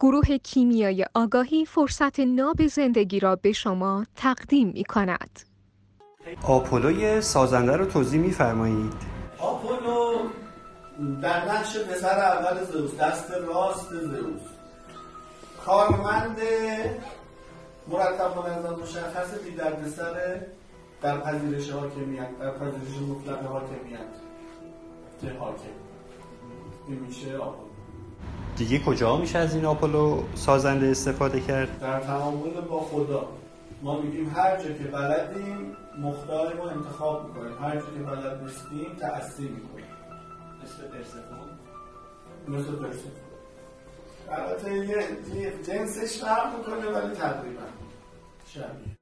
گروه کیمیای آگاهی فرصت ناب زندگی را به شما تقدیم می کند. آپولوی سازنده رو توضیح میفرمایید. آپولو در نقش پسر اول زئوس دست راست زئوس. کارمند مرتب منظم مشخص بی دردسر در پذیرش حاکمیت در پذیرش مطلق حاکمیت. که حاکم. این میشه آپولو. دیگه کجا میشه از این آپولو سازنده استفاده کرد؟ در تعامل با خدا. ما میگیم هر جا که بلدیم مختار ما انتخاب می‌کنیم. هر جا که بلد نیستیم تأثیر می‌کنیم. مثل پرسفون مثل پرسفون البته یه یه جنسش فرق می‌کنه ولی تقریبا. شبیه.